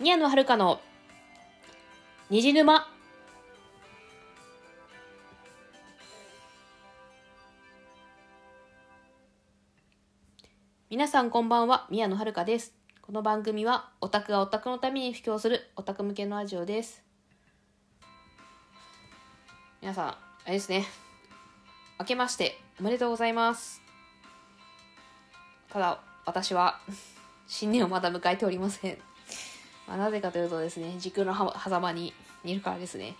宮野遥の虹沼。皆さんこんばんは宮野遥です。この番組はオタクがオタクのために布教するオタク向けのラジオです。皆さんあれですね。明けましておめでとうございます。ただ私は新年をまだ迎えておりません。まあ、なぜかというとですね、時空の狭間にいるからですね。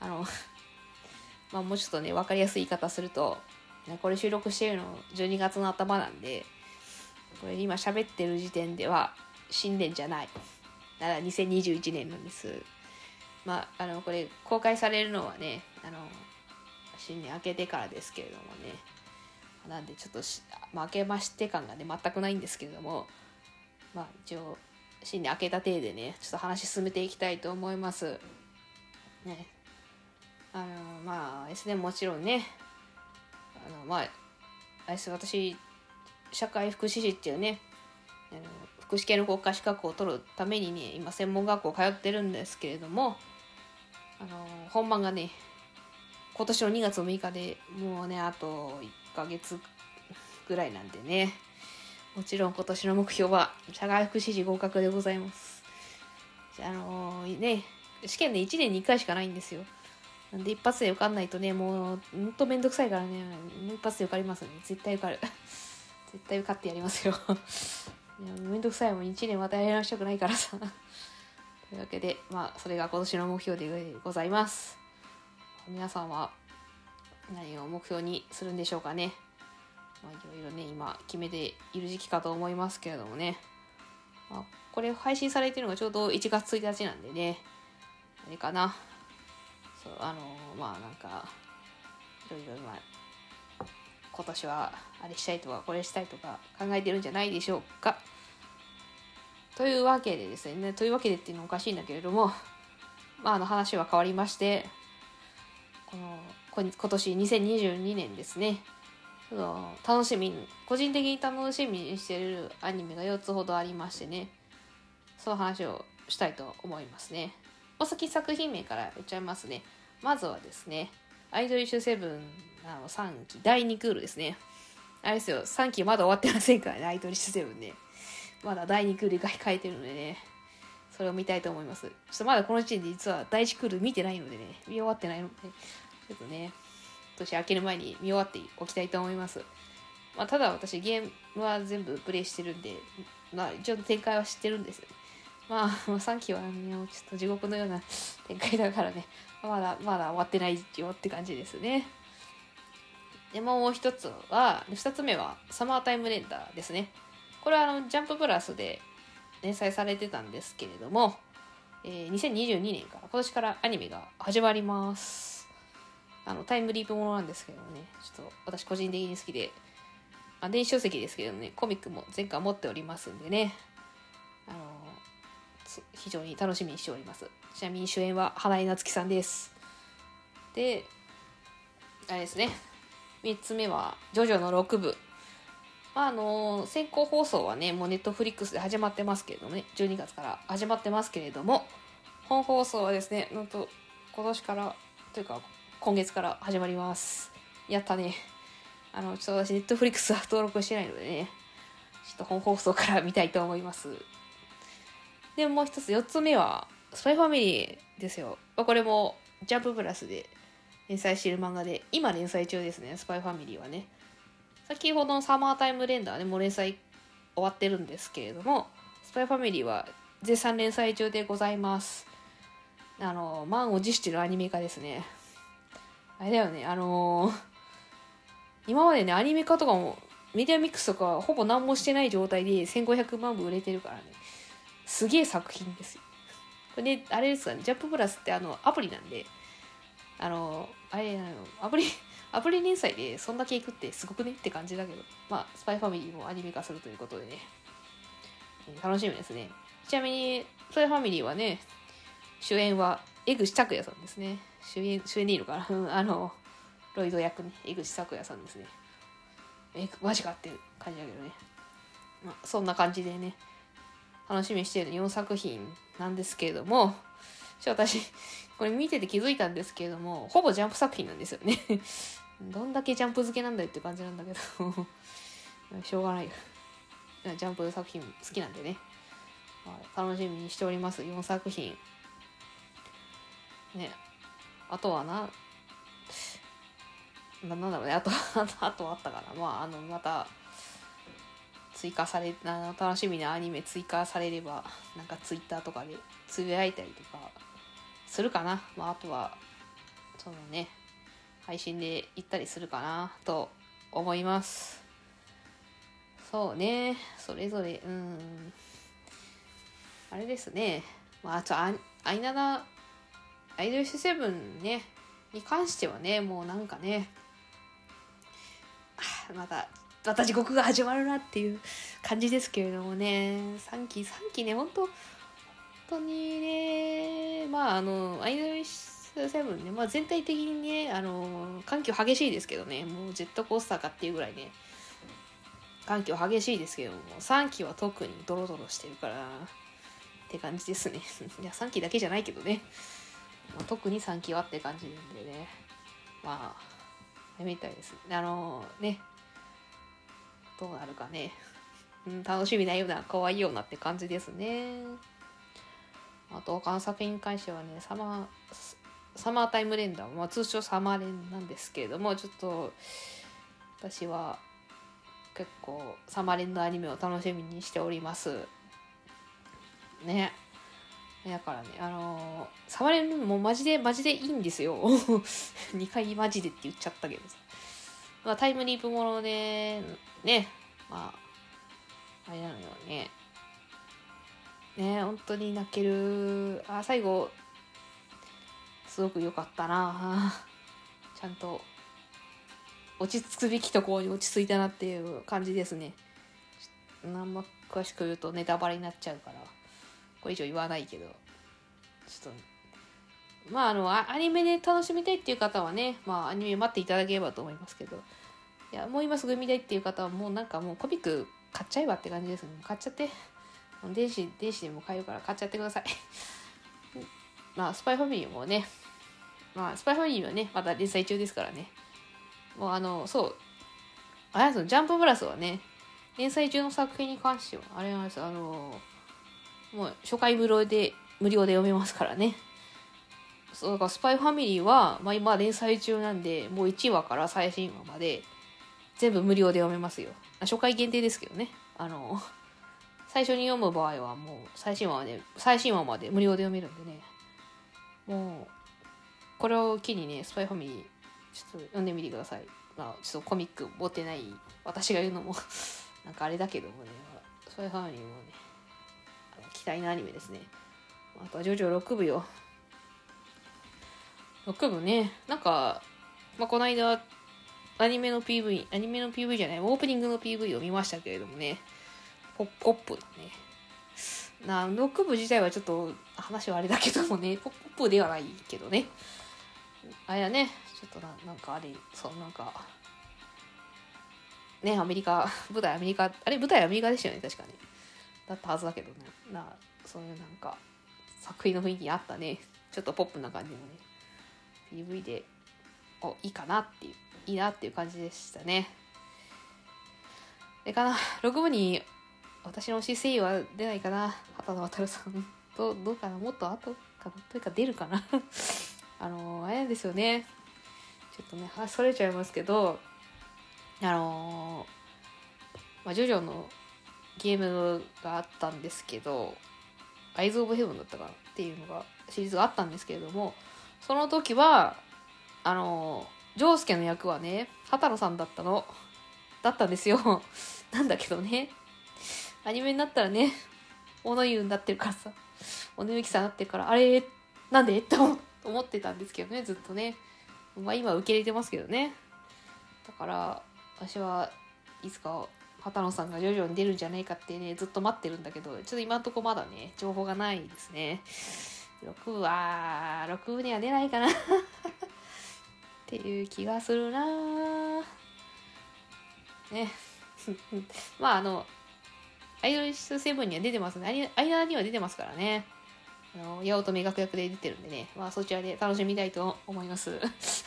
あの、まあ、もうちょっとね、分かりやすい言い方すると、これ収録してるの12月の頭なんで、これ今喋ってる時点では新年じゃない。だから2021年なんです。まあ、あの、これ公開されるのはね、あの、新年明けてからですけれどもね。なんでちょっとまあ、明けまして感がね、全くないんですけれども、まあ一応、新年明けた体でねちょっと話進めていきたいと思います。ね。あのまあですねもちろんねあのまああれです私社会福祉士っていうねあの福祉系の国家資格を取るためにね今専門学校通ってるんですけれどもあの本番がね今年の2月6日でもうねあと1ヶ月ぐらいなんでね。もちろん今年の目標は社会福祉士合格でございます。あのー、ね、試験で1年に1回しかないんですよ。なんで一発で受かんないとね、もう、ほんとめんどくさいからね、一発で受かりますね。絶対受かる。絶対受かってやりますよ。いやめんどくさいもん、1年またやらしたくないからさ。というわけで、まあ、それが今年の目標でございます。皆さんは何を目標にするんでしょうかね。まあ、いろいろね今決めている時期かと思いますけれどもね、まあ、これ配信されてるのがちょうど1月1日なんでね。あれかな。そうあのまあなんかいろいろまあ今年はあれしたいとかこれしたいとか考えてるんじゃないでしょうか。というわけでですねというわけでっていうのはおかしいんだけれどもまああの話は変わりましてこの今年2022年ですね。その楽しみに個人的に楽しみにしてるアニメが4つほどありましてね。その話をしたいと思いますね。お先作品名から言っちゃいますね。まずはですねアイドリッシュセブンの3期第2クールですね。あれですよ3期まだ終わってませんからねアイドリッシュセブンね。まだ第2クールが書いてるのでね。それを見たいと思います。ちょっとまだこの時点で実は第1クール見てないのでね見終わってないのでちょっとね年明ける前に見終わっておきたいと思います。まあ、ただ私ゲームは全部プレイしてるんで、まあ一応展開は知ってるんですよ、まあ、3期はね、ちょっと地獄のような展開だからね、まだまだ終わってないよって感じですね。で、もう一つは、二つ目はサマータイムレンダーですね。これはあの、ジャンププラスで連載されてたんですけれども、えー、2022年から、今年からアニメが始まります。あのタイムリープものなんですけどね。ちょっと私個人的に好きで。あ電子書籍ですけどね。コミックも前回持っておりますんでね。あの非常に楽しみにしております。ちなみに主演は花井夏樹さんです。であれですね。3つ目は「ジョジョの6部」まあ、あの先行放送はねもうネットフリックスで始まってますけれどもね12月から始まってますけれども。本放送はですねなんと今年からというか今月から始まります。やったね。あの、ちょっと私、ネットフリックスは登録してないのでね、ちょっと本放送から見たいと思います。で、もう一つ、四つ目は、スパイファミリーですよ。これも、ジャンププラスで連載している漫画で、今連載中ですね、スパイファミリーはね。先ほどのサマータイムレンダーでも連載終わってるんですけれども、スパイファミリーは絶賛連載中でございます。あの、満を持してるアニメ化ですね。あれだよね、あのー、今までね、アニメ化とかも、メディアミックスとかほぼ何もしてない状態で1500万部売れてるからね、すげえ作品ですよ。これね、あれですかね、ジャンププラスってあの、アプリなんで、あの、あれ、あの、アプリ、アプリ連載でそんだけいくってすごくね？って感じだけど、まあ、スパイファミリーもアニメ化するということでね、楽しみですね。ちなみに、スパイファミリーはね、主演は江口拓也さんですね。主演、主演でいいのかな？あの、ロイド役ね、江口拓也さんですね。え、マジかっていう感じだけどね。まあ、そんな感じでね、楽しみにしている4作品なんですけれども、ちょ私、これ見てて気づいたんですけれども、ほぼジャンプ作品なんですよね。どんだけジャンプ付けなんだよって感じなんだけど しょうがないよ。ジャンプ作品好きなんでね。楽しみにしております。4作品。ね。あとはな、ななんだろうね。あと、あとあったかな。まあ、あの、また、追加され、あの楽しみなアニメ追加されれば、なんかツイッターとかでつぶやいたりとかするかな。まあ、あとは、そのね、配信で行ったりするかなと思います。そうね、それぞれ、うん。あれですね。まあちょ、あ、アイナナ、アイドルセブンね、に関してはね、もうなんかね、また、また地獄が始まるなっていう感じですけれどもね、3期、3期ね、ほんと、本当にね、まあ、あの、アイドルセブンね、まあ全体的にね、あの、環境激しいですけどね、もうジェットコースターかっていうぐらいね、環境激しいですけども、3期は特にドロドロしてるから、って感じですね。いや、3期だけじゃないけどね。まあ、特に3期はって感じなんでね。まあや、みたいです。あのね、どうなるかね。うん、楽しみなような、可愛いようなって感じですね。あと、他の作品に関してはね、サマー、サマータイムレンダー、まあ、通称サマーレンなんですけれども、ちょっと、私は結構サマーレンのアニメを楽しみにしております。ね。だからね、あのー、サマーレンもマジで、マジでいいんですよ。2回マジでって言っちゃったけどさ。まあ、タイムリープもので、ね、まあ、あれなのよね。ね、本当に泣ける。あ、最後、すごく良かったな。ちゃんと、落ち着くべきところに落ち着いたなっていう感じですね。あんま詳しく言うとネタバレになっちゃうから、これ以上言わないけど、ちょっと、まあ、あの、アニメで楽しみたいっていう方はね、まあ、アニメ待っていただければと思いますけど、いや、もう今すぐ見たいっていう方は、もうなんかもうコミック買っちゃえばって感じですね。買っちゃって。電子、電子でも買えるから買っちゃってください。まあ、スパイファミリーもね、まあ、スパイファミリーはね、まだ連載中ですからね。もうあの、そう、あれですよ、ジャンププラスはね、連載中の作品に関しては、あれなんですあの、もう初回無料で、無料で読めますからね。そう、だからスパイファミリーは、まあ今連載中なんで、もう1話から最新話まで、全部無料で読めますよ。初回限定ですけどね。あの、最初に読む場合はもう最新話まで、最新話まで無料で読めるんでね。もう、これを機にね、スパイファミリー、ちょっと読んでみてください。まあ、ちょっとコミック持ってない私が言うのもなんかあれだけどもね、スパイファミリーもね、期待のアニメですね。あとはジョジョ6部よ。6部ね、なんか、まあ、この間、アニメの PV、アニメの PV じゃない、オープニングの PV を見ましたけれどもね、ポッポップだね。な、6部自体はちょっと話はあれだけどもね、ポップではないけどね。あれだね、ちょっとななんかあれ、そう、なんか、ね、アメリカ、舞台アメリカ、あれ舞台アメリカでしたよね、確かに。だったはずだけどね。な、そういうなんか、作品の雰囲気あったね。ちょっとポップな感じのね、PV で、お、いいかなっていう、いいなっていう感じでしたね。でかな、6部に私の推し声優は出ないかな。畑野渉さん。ど、どうかなもっと後かなというか出るかな あの、あれですよね。ちょっとね、話それちゃいますけど、あのまあ、ジョジョのゲームがあったんですけど、アイズ・オブ・ヘブンだったかなっていうのが、シリーズがあったんですけれども、その時は、あのジョースケの役はね、畑野さんだったの、だったんですよ。なんだけどね、アニメになったらね、小野優になってるからさ、小野ゆきさんになってるから、あれ、なんで？って思ってたんですけどね、ずっとね。まあ今受け入れてますけどね。だから、私はいつか畑野さんが徐々に出るんじゃないかってね、ずっと待ってるんだけど、ちょっと今んとこまだね、情報がないですね。6は、6部には出ないかな っていう気がするなね。まああの、アイドルセブンには出てますね。間には出てますからね。あの、八乙女学役で出てるんでね、まあそちらで楽しみたいと思います。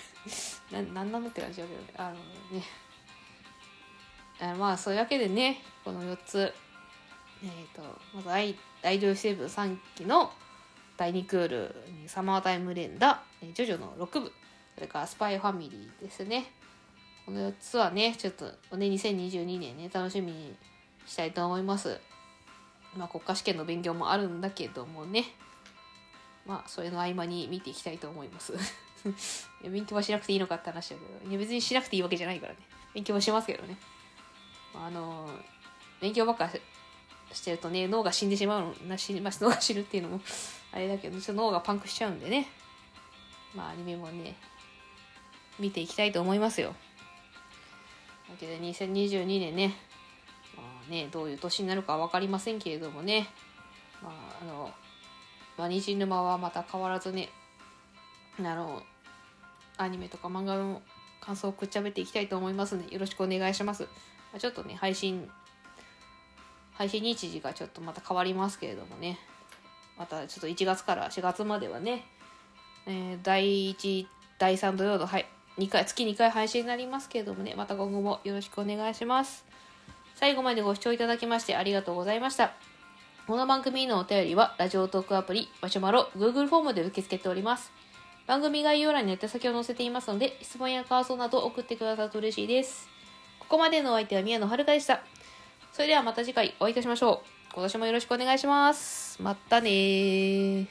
な、なんなのって感じだけどね。あのね。あまあそういうわけでね、この4つ、えっ、ー、と、まずアイアイドルセブン3期の第2クールに、サマータイム連打、ジョジョの6部、それからスパイファミリーですね。この4つはね、ちょっとね、2022年ね、楽しみにしたいと思います。まあ国家試験の勉強もあるんだけどもね、まあそれの合間に見ていきたいと思います。勉強はしなくていいのかって話だけど、いや別にしなくていいわけじゃないからね。勉強はしますけどね。あの、勉強ばっかしてるとね、脳が死んでしまうの、死にます。脳が死ぬっていうのも あれだけど、ちょっと脳がパンクしちゃうんでね。まあアニメもね、見ていきたいと思いますよ。だけど2022年ね、まあね、どういう年になるか分かりませんけれどもね、まあ、あの、まあ、虹沼はまた変わらずね、あの、アニメとか漫画の感想をくっちゃべっていきたいと思いますので、よろしくお願いします。ちょっとね、配信、配信日時がちょっとまた変わりますけれどもね、またちょっと1月から4月まではね、えー、第1、第3土曜の、はい、2回、月2回配信になりますけれどもね、また今後もよろしくお願いします。最後までご視聴いただきましてありがとうございました。この番組のお便りは、ラジオトークアプリ、マシュマロ、Google フォームで受け付けております。番組概要欄に宛先を載せていますので、質問や感想など送ってくださると嬉しいです。ここまでのお相手は宮野遥でした。それではまた次回お会いいたしましょう。今年もよろしくお願いします。またね